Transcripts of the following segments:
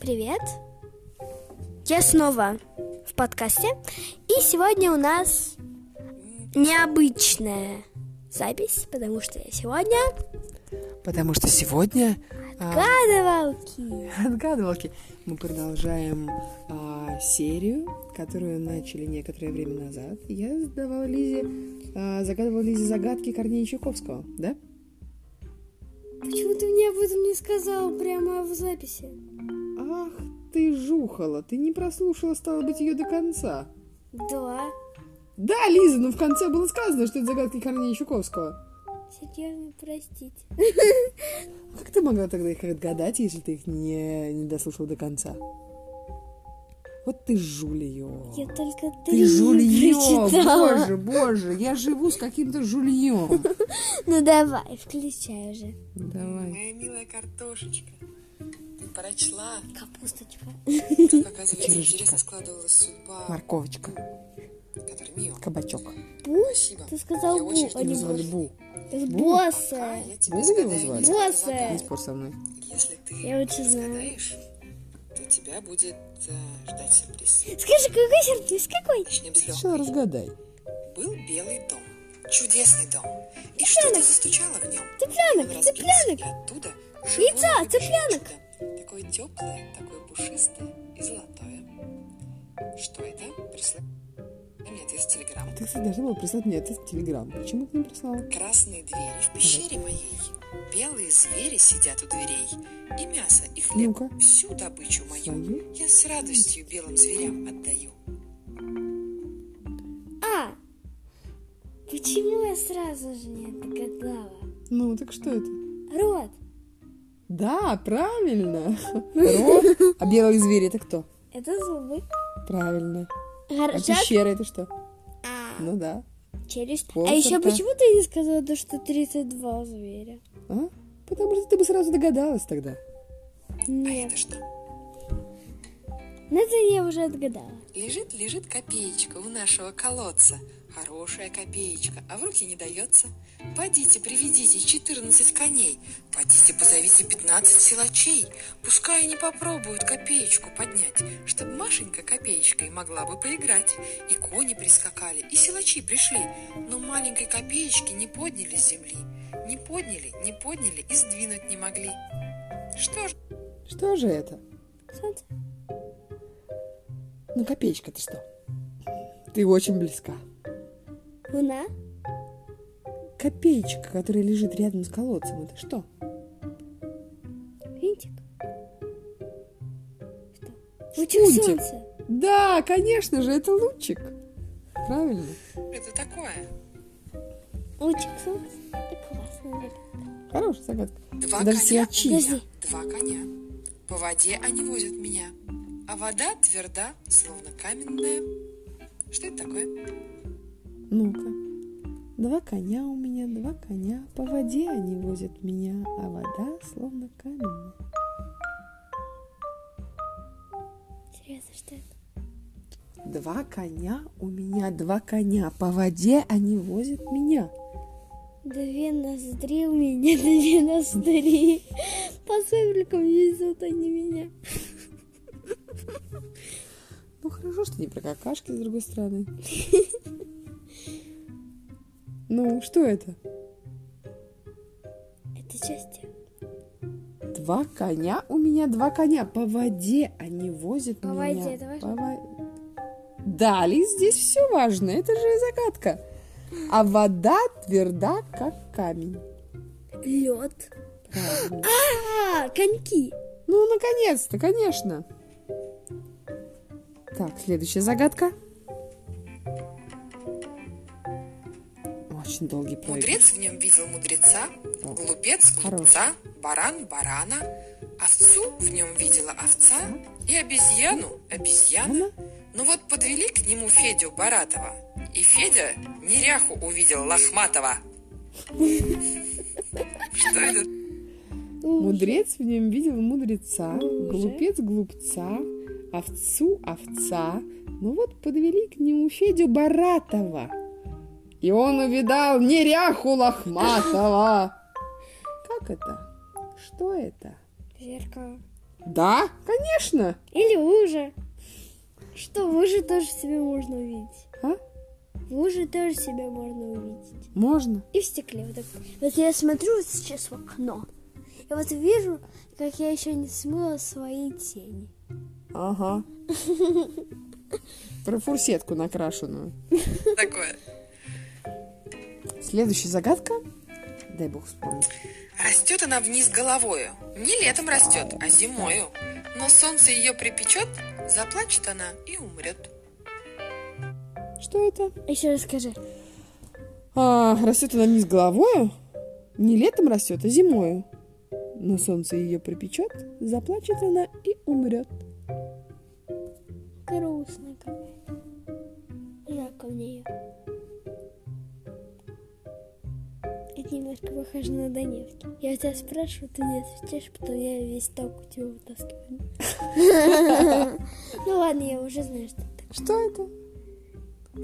Привет! Я снова в подкасте. И сегодня у нас необычная запись, потому что сегодня Потому что сегодня отгадывалки. отгадывалки мы продолжаем а, серию, которую начали некоторое время назад. Я задавала Лизе, а, загадывала Лизе загадки Корнея Чуковского, да? Почему ты мне об этом не сказал прямо в записи? Ах ты жухала, ты не прослушала, стало быть, ее до конца. Да. Да, Лиза, но в конце было сказано, что это загадки Корнея Чуковского. Серьезно, простите. Как ты могла тогда их отгадать, если ты их не, не дослушала до конца? Вот ты жулье. Я только Ты три жулье, прочитала. боже, боже, я живу с каким-то жульем. Ну давай, включай уже. Давай. Моя милая картошечка, ты прочла. Капусточка. Тут, оказывается, интересно складывалась судьба, Морковочка, который мил. кабачок. Бу? Спасибо. Ты сказал Я бу, очень а не Его звали босс. Бу. Босса. я тебе Бу его звали? Босса. Не спор со мной. Если ты Я очень знаю. то тебя будет э, ждать сюрприз. Скажи, какой сюрприз? Какой? Начнем с легкой. разгадай. Был белый дом, чудесный дом, и что-то застучало в нем. Цыпленок, цыпленок. и оттуда выбежало цыпленок. Такое теплое, такое пушистое и золотое. Что это? Прислали мне ответ в телеграм. Ты, кстати, должна была прислать мне этот телеграм. Почему ты не прислала? Красные двери в пещере моей. Белые звери сидят у дверей. И мясо, и хлеб, Ну-ка. всю добычу мою. Свою? Я с радостью белым зверям отдаю. А, почему я сразу же не догадала? Ну, так что это? Рот. Да, правильно. Рот. А белые звери это кто? Это зубы. Правильно. А Горшок. пещера это что? А, Ну да. Пол А еще почему ты не сказала, то, что 32 зверя? А? Потому что ты бы сразу догадалась тогда. А Нет. это что? Ну, это я уже отгадала. Лежит, лежит копеечка у нашего колодца. Хорошая копеечка, а в руки не дается. Подите, приведите 14 коней. Подите, позовите 15 силачей. Пускай они попробуют копеечку поднять, чтобы Машенька копеечкой могла бы поиграть. И кони прискакали, и силачи пришли. Но маленькой копеечки не подняли с земли. Не подняли, не подняли и сдвинуть не могли. Что ж, Что же это? Солнце. Ну, копеечка ты что? Ты очень близка. Луна. Копеечка, которая лежит рядом с колодцем, это что? Винтик. Что? Лучик Лунтик. солнца. Да, конечно же, это лучик. Правильно. это такое? Лучик солнца. Это. Хорошая загадка. Два Даже коня у меня, Подожди. два коня. По воде они возят меня, а вода тверда, словно каменная. Что это такое? Ну-ка. Два коня у меня, два коня. По воде они возят меня, а вода словно каменная. Серьезно, что это? Два коня у меня, два коня. По воде они возят меня. Две ноздри у меня, две ноздри. По сопелькам везут они меня. Ну хорошо, что не про какашки, с другой стороны. Ну, что это? Это счастье. Два коня у меня, два коня. По воде они возят По меня. воде, это важно? По во- Да, Лиз, здесь все важно. Это же загадка. А вода тверда, как камень. Лед. А, коньки. Ну, наконец-то, конечно. Так, следующая загадка. Очень долгий проект. Мудрец в нем видел мудреца, О, глупец глупца, баран барана, овцу в нем видела овца и обезьяну обезьяна. Она? Ну вот подвели к нему Федю Баратова, и Федя неряху увидел Лохматова. Что это? Мудрец в нем видел мудреца, глупец глупца, овцу овца. Ну вот подвели к нему Федю Баратова. И он увидал неряху Лохматова. Как это? Что это? Зеркало. Да, конечно. Или лужа. Что, в луже тоже себя можно увидеть. А? В луже тоже себя можно увидеть. Можно. И в стекле. Вот, так. вот я смотрю вот сейчас в окно. И вот вижу, как я еще не смыла свои тени. Ага. Про фурсетку накрашенную. Такое. Следующая загадка. Дай бог вспомнить. Растет она вниз головою. Не летом растет, а зимою. Но солнце ее припечет, заплачет она и умрет. Что это? Еще расскажи. А, растет она с головою, не летом растет, а зимою. Но солнце ее припечет, заплачет она и умрет. Немножко похоже на Донецкий. Я у тебя спрашиваю, ты не отвечаешь, потом я весь ток у тебя вытаскиваю. Ну ладно, я уже знаю, что это. Что это?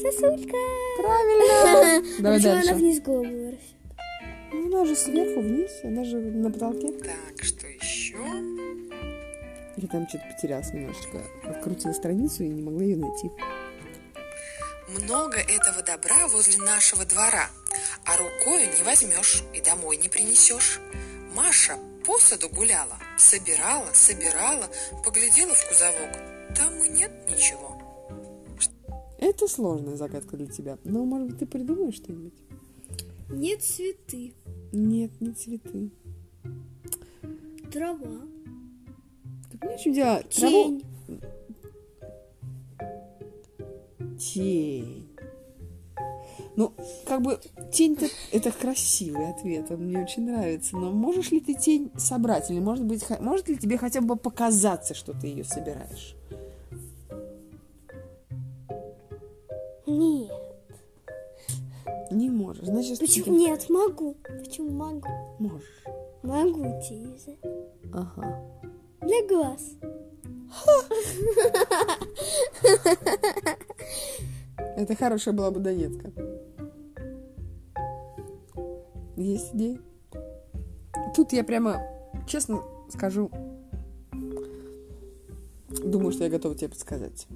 Сосулька! Правильно. Давай Почему она дальше. вниз голову растет? Ну, она же сверху вниз, она же на потолке. Так, что еще? Я там что-то потерялась немножечко. Открутила страницу и не могла ее найти. Много этого добра возле нашего двора, а рукою не возьмешь и домой не принесешь. Маша по саду гуляла, собирала, собирала, поглядела в кузовок. Там и нет ничего. Это сложная загадка для тебя. Но, может быть, ты придумаешь что-нибудь? Нет цветы. Нет, не цветы. Трава. Ты понимаешь, чем дело? Траву- Тень. Ну, как бы тень-то это красивый ответ, он мне очень нравится. Но можешь ли ты тень собрать? Или может быть, может ли тебе хотя бы показаться, что ты ее собираешь? Нет. Не можешь. Значит, Почему? ты- Нет, могу. Почему могу? можешь. Могу взять. Ага. Для глаз. Это хорошая была бы донетка. Есть идеи? Тут я прямо, честно скажу, думаю, что я готова тебе подсказать.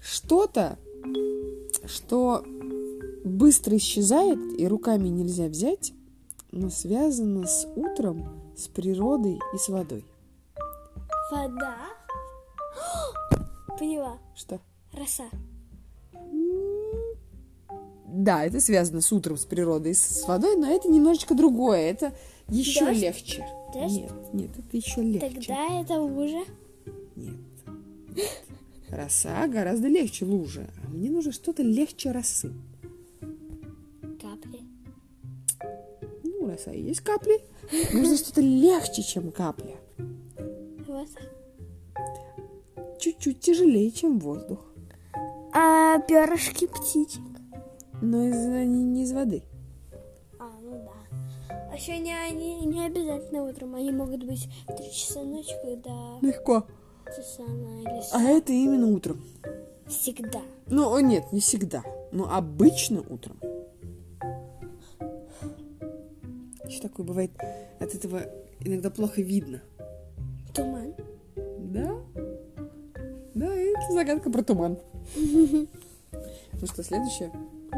Что-то, что быстро исчезает и руками нельзя взять, но связано с утром, с природой и с водой. Вода. Поняла. Что? Роса. Да, это связано с утром, с природой, с, водой, но это немножечко другое. Это еще Дождь? легче. Дождь? Нет, нет, это еще легче. Тогда это лужа. Нет. Роса гораздо легче лужи. А мне нужно что-то легче росы. Капли. Ну, роса и есть капли. Нужно что-то легче, чем капля. Вот. Чуть-чуть тяжелее, чем воздух. А перышки птичек. Но из, они не из воды. А, ну да. А еще не, они не обязательно утром. Они могут быть в 3 часа ночи, когда Легко. А это именно утром. всегда. Ну, о, нет, не всегда. Но обычно утром. Еще такое бывает, от этого иногда плохо видно. Туман. Да? Да, это загадка про туман. Ну что, следующее?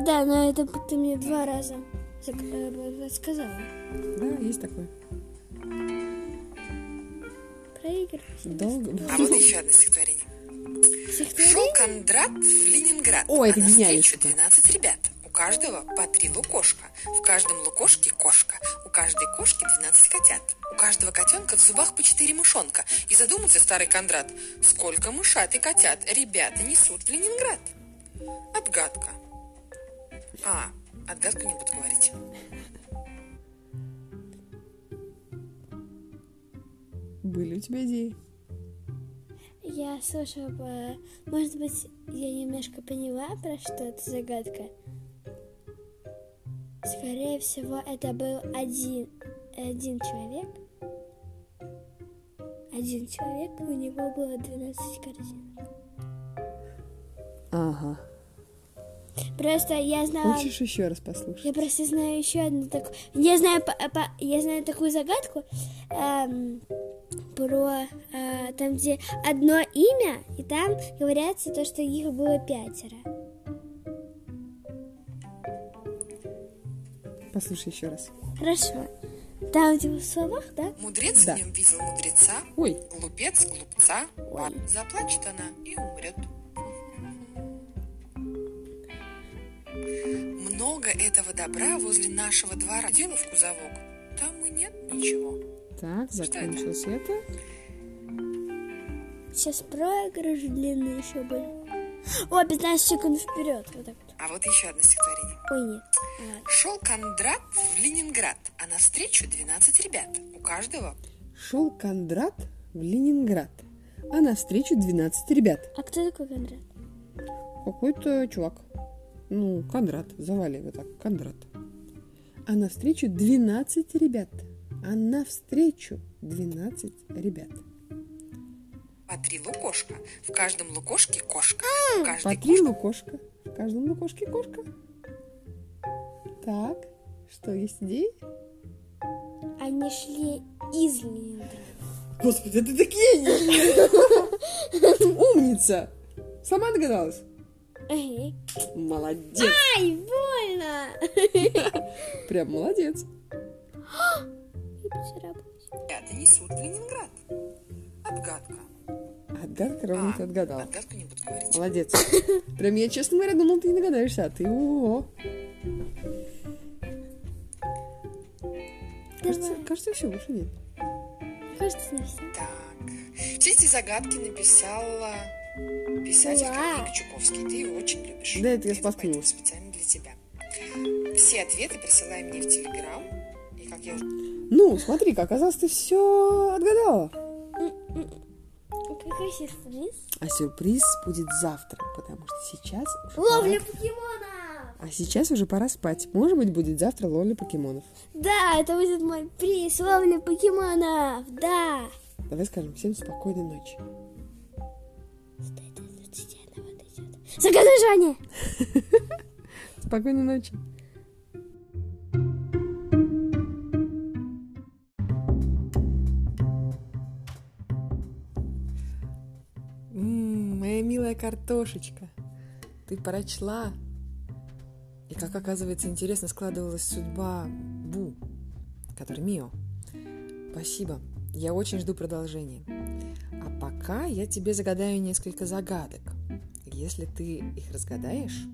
Да, но это ты мне два раза э, сказала. Да, есть такое. Проигрывай. Долго. А вот еще одно стихотворение. Шел? Кондрат в Ленинград. О, это а навстречу что-то. 12 ребят. У каждого по три лукошка. В каждом лукошке кошка. У каждой кошки 12 котят. У каждого котенка в зубах по четыре мышонка. И задумался старый Кондрат, сколько мышат и котят ребята несут в Ленинград. Отгадка. А, отгадку не буду говорить. Были у тебя идеи? Я слушала, по- может быть, я немножко поняла, про что эта загадка. Скорее всего, это был один, один человек. Один человек, у него было 12 корзин. Ага. Просто я знала... Хочешь еще раз послушать? Я просто знаю еще одну такую... Я знаю, по- по- я знаю такую загадку эм, про... э, там, где одно имя, и там говорится то, что их было пятеро. Послушай еще раз. Хорошо. Там типа в словах, да? Мудрец Да. в нем видел мудреца, Ой, глупец глупца, Ой. заплачет она и умрет. Много этого добра возле нашего двора. Дело в кузовок. Там и нет ничего. так, Что это? закончилось это. Сейчас проигрыш длинный еще будет. О, 15 секунд вперед. Вот так вот. А вот еще одно стихотворение. Ой, нет. А, Шел Кондрат в Ленинград, а навстречу 12 ребят. У каждого Шел Кондрат в Ленинград, а навстречу 12 ребят. а кто такой Кондрат? Какой-то чувак. Ну, Кондрат, завали его так, Кондрат. А навстречу 12 ребят. А навстречу 12 ребят. по три лукошка. В каждом лукошке кошка. В По три лукошка. В каждом лукошке кошка. Так, что есть идеи? Они шли из Ленинграда. Господи, это такие Умница! Сама догадалась? Молодец! Ай, больно! Прям молодец. Ребята несут в Ленинград. Отгадка. Отгадка ровно ты А, отгадала. Отгадку не буду говорить. Молодец. Прям я, честно говоря, думал, ты не догадаешься, а ты о Кажется, кажется, все, больше нет. Кажется, не все. Так. Все эти загадки написала писатель Уа. Корней Чуковский. Ты его очень любишь. Да, это я споткнулась. специально для тебя. Все ответы присылай мне в Телеграм. И как я уже Ну, смотри, как оказалось, ты все отгадала. Какой сюрприз? А сюрприз будет завтра, потому что сейчас Ловля пора- покемонов! А сейчас уже пора спать. Может быть, будет завтра ловля покемонов. Да, это будет мой приз. Ловля покемонов! Да! Давай скажем всем спокойной ночи. Загадай желание! Спокойной ночи. Моя милая картошечка, ты прочла. И как оказывается, интересно складывалась судьба Бу, который Мио. Спасибо. Я очень жду продолжения. Пока я тебе загадаю несколько загадок. Если ты их разгадаешь,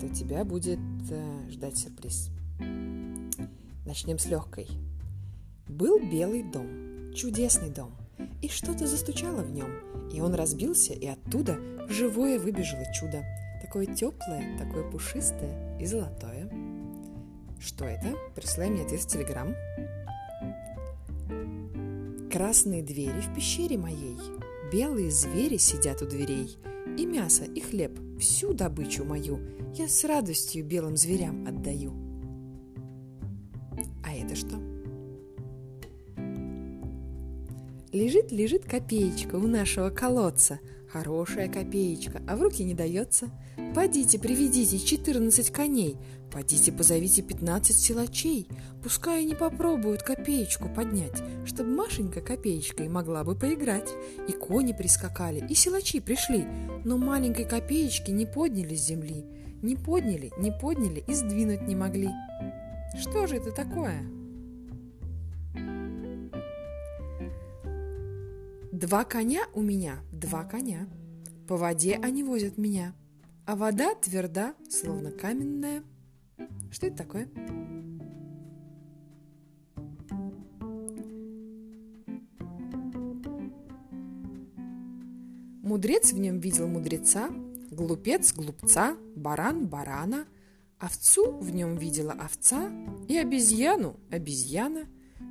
то тебя будет э, ждать сюрприз. Начнем с легкой. Был белый дом, чудесный дом, и что-то застучало в нем, и он разбился, и оттуда живое выбежало чудо. Такое теплое, такое пушистое и золотое. Что это? Присылай мне ответ в Телеграм. Красные двери в пещере моей, белые звери сидят у дверей, и мясо, и хлеб, всю добычу мою я с радостью белым зверям отдаю. А это что? Лежит, лежит копеечка у нашего колодца, хорошая копеечка, а в руки не дается. Подите, приведите 14 коней, подите, позовите 15 силачей, пускай они попробуют копеечку поднять, чтобы Машенька копеечкой могла бы поиграть. И кони прискакали, и силачи пришли, но маленькой копеечки не подняли с земли, не подняли, не подняли и сдвинуть не могли. Что же это такое? Два коня у меня, два коня. По воде они возят меня, а вода тверда, словно каменная. Что это такое? Мудрец в нем видел мудреца, глупец глупца, баран барана, овцу в нем видела овца и обезьяну обезьяна.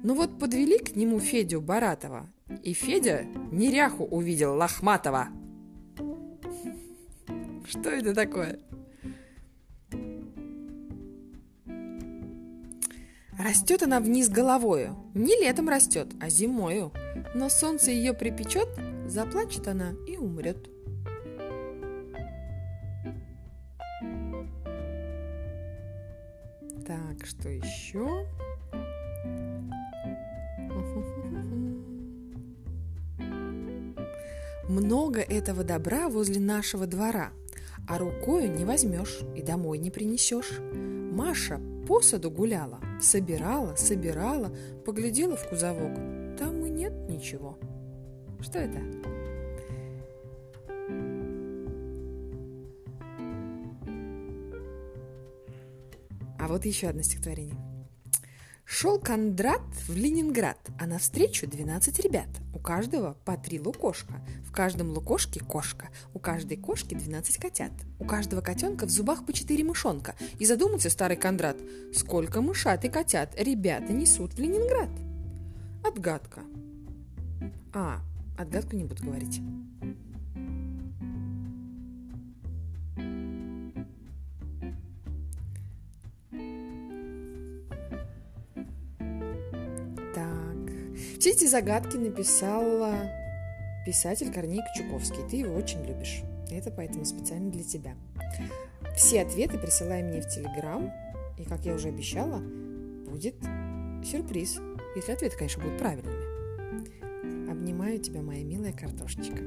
Но вот подвели к нему Федю Баратова, и Федя неряху увидел лохматого. Что это такое? Растет она вниз головою. Не летом растет, а зимою. Но солнце ее припечет, заплачет она и умрет. Так, что еще? Много этого добра возле нашего двора, а рукою не возьмешь и домой не принесешь. Маша по саду гуляла, собирала, собирала, поглядела в кузовок. Там и нет ничего. Что это? А вот еще одно стихотворение. Шел Кондрат в Ленинград, а навстречу 12 ребят. Каждого по три лукошка. В каждом лукошке кошка. У каждой кошки 12 котят. У каждого котенка в зубах по четыре мышонка. И задумался старый Кондрат, сколько мышат и котят ребята несут в Ленинград. Отгадка. А, отгадку не буду говорить. Все эти загадки написал писатель Корней Кочуковский. Ты его очень любишь. Это поэтому специально для тебя. Все ответы присылай мне в Телеграм. И, как я уже обещала, будет сюрприз. Если ответы, конечно, будут правильными. Обнимаю тебя, моя милая картошечка.